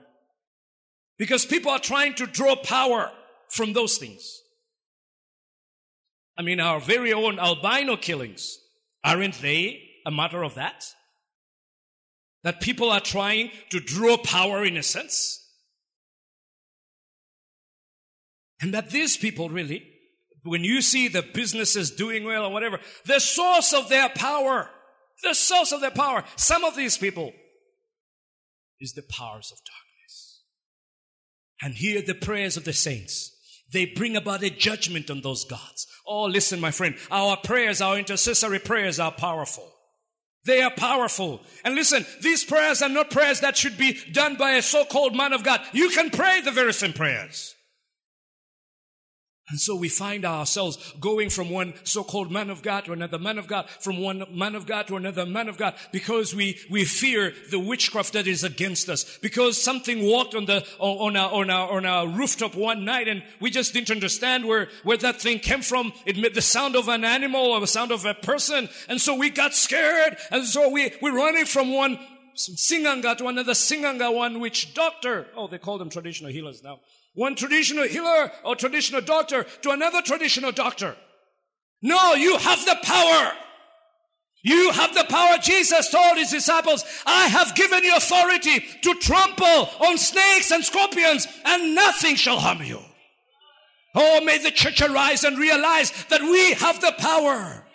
Because people are trying to draw power from those things. I mean, our very own albino killings, aren't they a matter of that? That people are trying to draw power in a sense? And that these people really, when you see the businesses doing well or whatever, the source of their power, the source of their power, some of these people is the powers of darkness. And hear the prayers of the saints. They bring about a judgment on those gods. Oh, listen, my friend. Our prayers, our intercessory prayers are powerful. They are powerful. And listen, these prayers are not prayers that should be done by a so-called man of God. You can pray the very same prayers. And so we find ourselves going from one so-called man of God to another man of God, from one man of God to another man of God, because we, we fear the witchcraft that is against us. Because something walked on the, on our, on our, on our rooftop one night and we just didn't understand where, where that thing came from. It made the sound of an animal or the sound of a person. And so we got scared. And so we, we're running from one singanga to another singanga, one witch doctor. Oh, they call them traditional healers now one traditional healer or traditional doctor to another traditional doctor. No, you have the power. You have the power. Jesus told his disciples, I have given you authority to trample on snakes and scorpions and nothing shall harm you. Oh, may the church arise and realize that we have the power.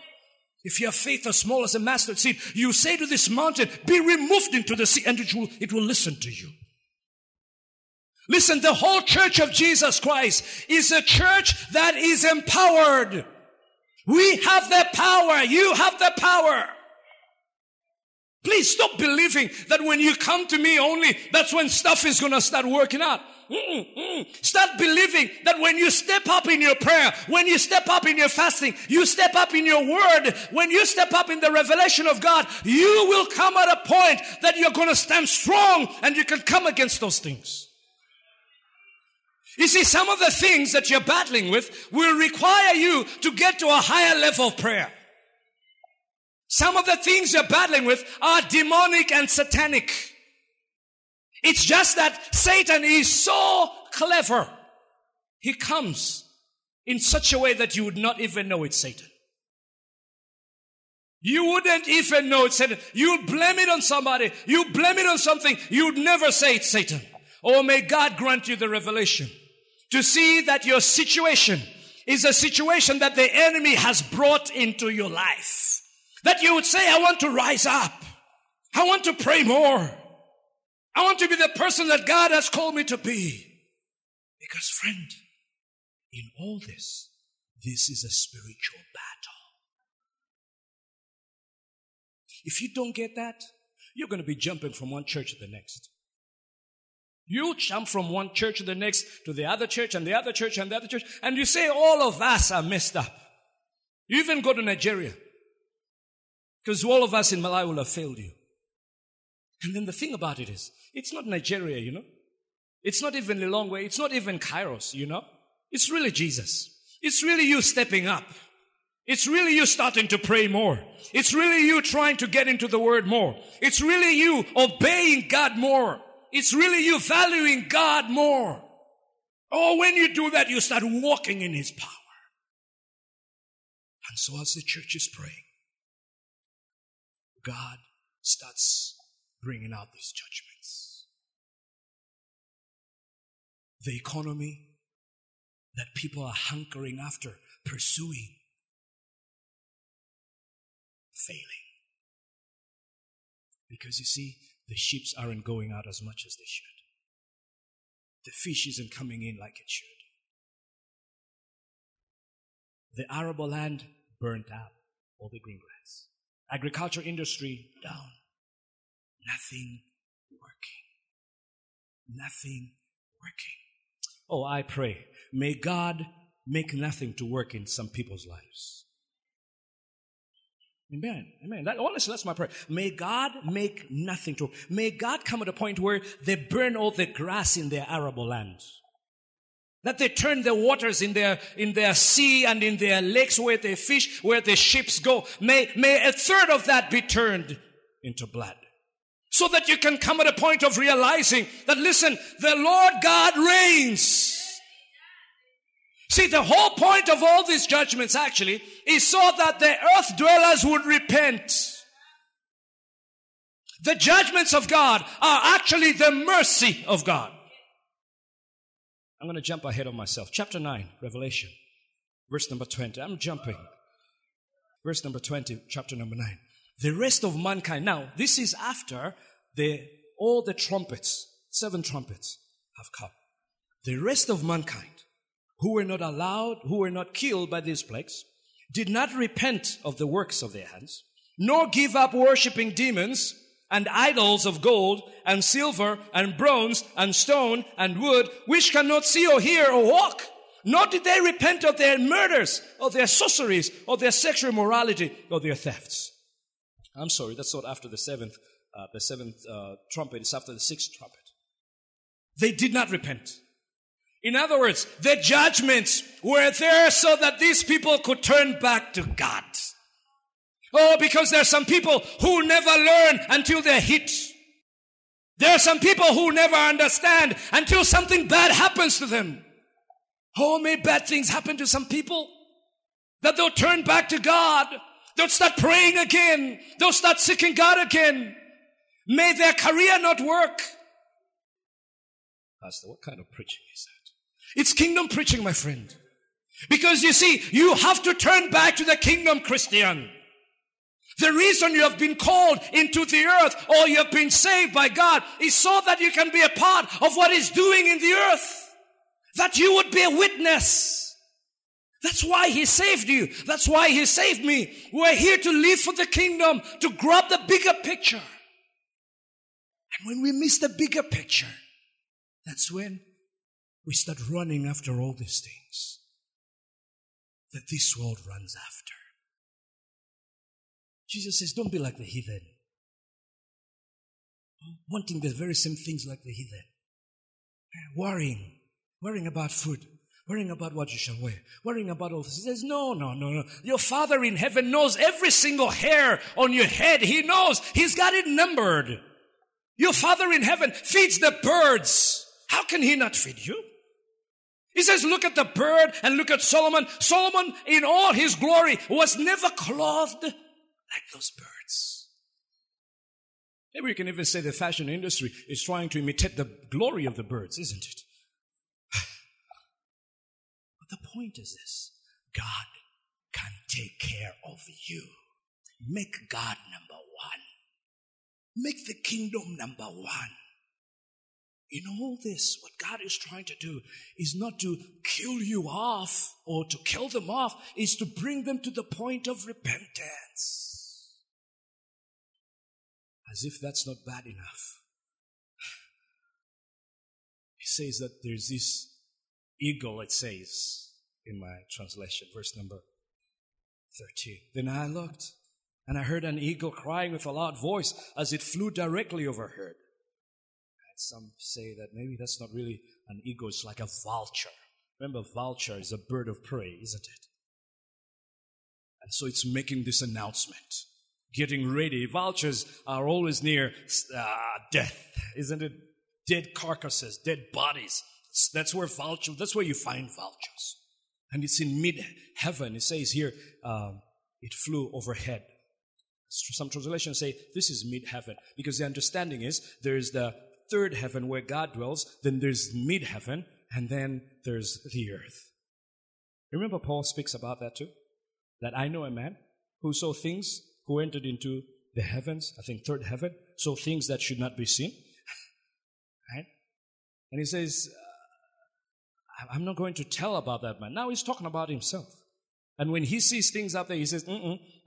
If you have faith as small as a mustard seed, you say to this mountain, be removed into the sea and it will, it will listen to you. Listen, the whole church of Jesus Christ is a church that is empowered. We have the power. You have the power. Please stop believing that when you come to me only, that's when stuff is going to start working out. Mm-mm. Mm. Start believing that when you step up in your prayer, when you step up in your fasting, you step up in your word, when you step up in the revelation of God, you will come at a point that you're going to stand strong and you can come against those things. You see, some of the things that you're battling with will require you to get to a higher level of prayer. Some of the things you're battling with are demonic and satanic. It's just that Satan is so clever. He comes in such a way that you would not even know it's Satan. You wouldn't even know it's Satan. You'd blame it on somebody. You blame it on something. You'd never say it's Satan. Oh, may God grant you the revelation to see that your situation is a situation that the enemy has brought into your life. That you would say, I want to rise up. I want to pray more. I want to be the person that God has called me to be. Because friend, in all this, this is a spiritual battle. If you don't get that, you're going to be jumping from one church to the next. You jump from one church to the next, to the other church and the other church and the other church, and you say all of us are messed up. You even go to Nigeria. Because all of us in Malawi will have failed you. And then the thing about it is, it's not Nigeria, you know. It's not even Lilongwe. It's not even Kairos, you know. It's really Jesus. It's really you stepping up. It's really you starting to pray more. It's really you trying to get into the word more. It's really you obeying God more. It's really you valuing God more. Oh, when you do that, you start walking in His power. And so as the church is praying, God starts bringing out these judgments. The economy that people are hankering after, pursuing, failing. Because you see, the ships aren't going out as much as they should. The fish isn't coming in like it should. The arable land burnt out, all the green grass. Agriculture industry down. Nothing working. Nothing working. Oh, I pray. May God make nothing to work in some people's lives. Amen. Amen. That, oh, honestly, that's my prayer. May God make nothing to. May God come at a point where they burn all the grass in their arable land. That they turn the waters in their, in their sea and in their lakes where they fish, where the ships go. May, may a third of that be turned into blood. So that you can come at a point of realizing that listen, the Lord God reigns. See, the whole point of all these judgments actually is so that the earth dwellers would repent. The judgments of God are actually the mercy of God. I'm going to jump ahead of myself. Chapter 9, Revelation, verse number 20. I'm jumping. Verse number 20, chapter number 9. The rest of mankind. Now, this is after the, all the trumpets, seven trumpets have come. The rest of mankind who were not allowed, who were not killed by these plagues, did not repent of the works of their hands, nor give up worshiping demons and idols of gold and silver and bronze and stone and wood, which cannot see or hear or walk, nor did they repent of their murders, of their sorceries, of their sexual immorality, or their thefts. I'm sorry, that's not after the seventh, uh, the seventh uh, trumpet. It's after the sixth trumpet. They did not repent. In other words, the judgments were there so that these people could turn back to God. Oh, because there are some people who never learn until they're hit. There are some people who never understand until something bad happens to them. Oh, may bad things happen to some people that they'll turn back to God. They'll start praying again. They'll start seeking God again. May their career not work. Pastor, what kind of preaching is that? It's kingdom preaching, my friend. Because you see, you have to turn back to the kingdom, Christian. The reason you have been called into the earth or you have been saved by God is so that you can be a part of what He's doing in the earth. That you would be a witness. That's why He saved you. That's why He saved me. We're here to live for the kingdom, to grab the bigger picture. And when we miss the bigger picture, that's when we start running after all these things that this world runs after. Jesus says, Don't be like the heathen. Wanting the very same things like the heathen. Worrying. Worrying about food. Worrying about what you shall wear. Worrying about all this. He says, No, no, no, no. Your Father in heaven knows every single hair on your head. He knows. He's got it numbered. Your Father in heaven feeds the birds. How can He not feed you? He says, look at the bird and look at Solomon. Solomon, in all his glory, was never clothed like those birds. Maybe we can even say the fashion industry is trying to imitate the glory of the birds, isn't it? but the point is this God can take care of you. Make God number one. Make the kingdom number one. In all this, what God is trying to do is not to kill you off or to kill them off, is to bring them to the point of repentance. As if that's not bad enough. He says that there's this eagle, it says in my translation, verse number 13. Then I looked, and I heard an eagle crying with a loud voice as it flew directly overhead. Some say that maybe that's not really an eagle, it's like a vulture. Remember, vulture is a bird of prey, isn't it? And so it's making this announcement getting ready. Vultures are always near uh, death, isn't it? Dead carcasses, dead bodies. That's where vultures, That's where you find vultures, and it's in mid heaven. It says here, um, it flew overhead. Some translations say this is mid heaven because the understanding is there's the third heaven where God dwells, then there's mid heaven, and then there's the earth. Remember, Paul speaks about that too. That I know a man who saw things who entered into the heavens, I think third heaven, saw things that should not be seen. right? And he says, uh, I'm not going to tell about that man. Now he's talking about himself. And when he sees things up there, he says,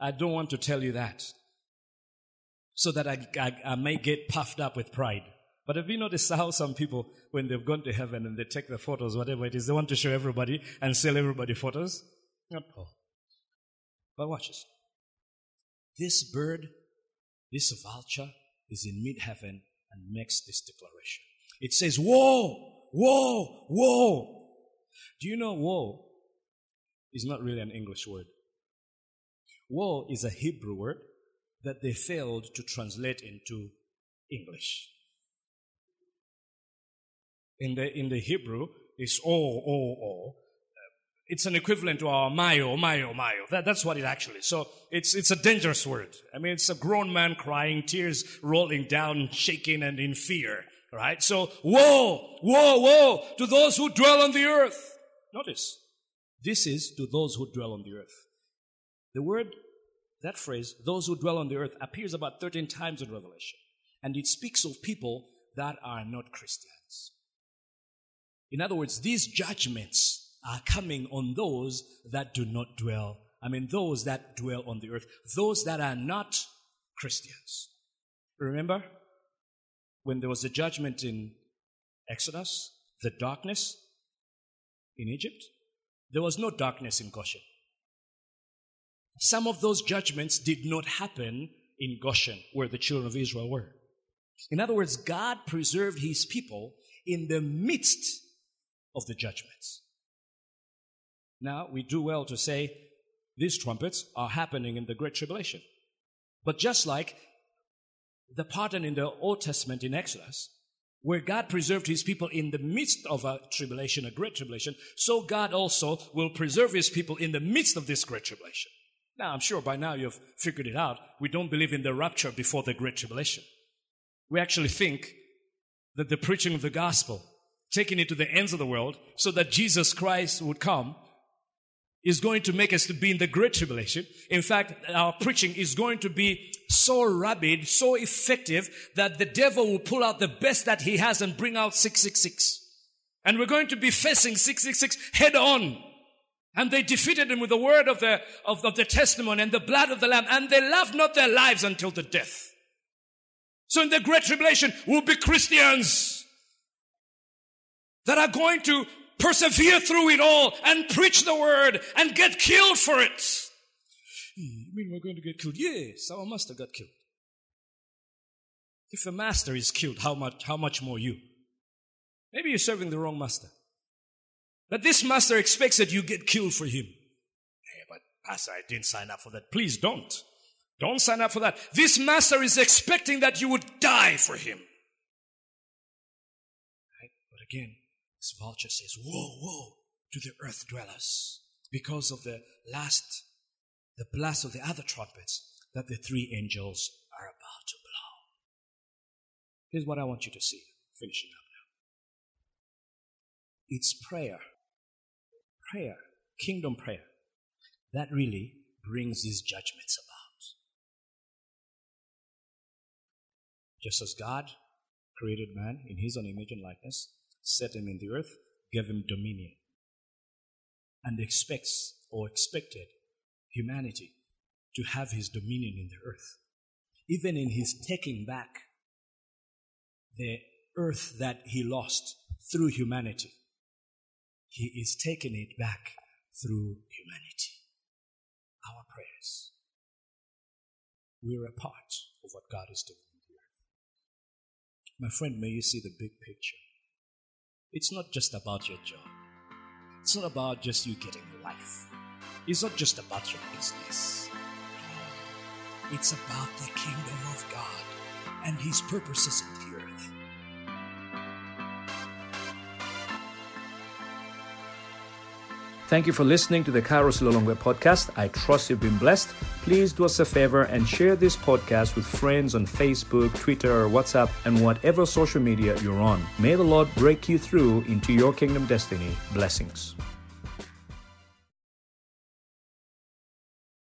I don't want to tell you that. So that I, I, I may get puffed up with pride. But have you noticed how some people, when they've gone to heaven and they take the photos, whatever it is, they want to show everybody and sell everybody photos? Not Paul. But watch this. This bird, this vulture, is in mid heaven and makes this declaration. It says, Woe, woe, woe. Do you know woe is not really an English word? Woe is a Hebrew word that they failed to translate into English. In the, in the Hebrew, it's oh, oh, oh it's an equivalent to our mayo, mayo, mayo. That, that's what it actually is. So it's, it's a dangerous word. I mean, it's a grown man crying, tears rolling down, shaking and in fear. Right? So, woe, woe, woe to those who dwell on the earth. Notice, this is to those who dwell on the earth. The word, that phrase, those who dwell on the earth, appears about 13 times in Revelation. And it speaks of people that are not Christians. In other words, these judgments are coming on those that do not dwell. I mean, those that dwell on the earth, those that are not Christians. Remember when there was a judgment in Exodus, the darkness in Egypt? There was no darkness in Goshen. Some of those judgments did not happen in Goshen, where the children of Israel were. In other words, God preserved his people in the midst of the judgments. Now, we do well to say these trumpets are happening in the Great Tribulation. But just like the pattern in the Old Testament in Exodus, where God preserved his people in the midst of a tribulation, a great tribulation, so God also will preserve his people in the midst of this great tribulation. Now, I'm sure by now you've figured it out. We don't believe in the rapture before the great tribulation. We actually think that the preaching of the gospel, taking it to the ends of the world so that Jesus Christ would come, is going to make us to be in the great tribulation. In fact, our preaching is going to be so rabid, so effective that the devil will pull out the best that he has and bring out 666. And we're going to be facing 666 head on. And they defeated him with the word of the, of, of the testimony and the blood of the lamb. And they loved not their lives until the death. So in the great tribulation we'll be Christians that are going to persevere through it all and preach the word and get killed for it. Hmm, you mean we're going to get killed? Yes, our master got killed. If a master is killed, how much, how much more you? Maybe you're serving the wrong master. But this master expects that you get killed for him. Hey, but pastor, I didn't sign up for that. Please don't. Don't sign up for that. This master is expecting that you would die for him. Right? But again, this vulture says, Woe, woe to the earth dwellers because of the last, the blast of the other trumpets that the three angels are about to blow. Here's what I want you to see, finishing up now. It's prayer, prayer, kingdom prayer, that really brings these judgments about. Just as God created man in his own image and likeness, set him in the earth, gave him dominion, and expects or expected humanity to have his dominion in the earth. Even in his taking back the earth that he lost through humanity, he is taking it back through humanity. Our prayers. We're a part of what God is doing in the earth. My friend, may you see the big picture. It's not just about your job. It's not about just you getting a life. It's not just about your business. It's about the kingdom of God and His purposes in earth. Thank you for listening to the Kairos Lilongwe podcast. I trust you've been blessed. Please do us a favor and share this podcast with friends on Facebook, Twitter, WhatsApp, and whatever social media you're on. May the Lord break you through into your kingdom destiny. Blessings.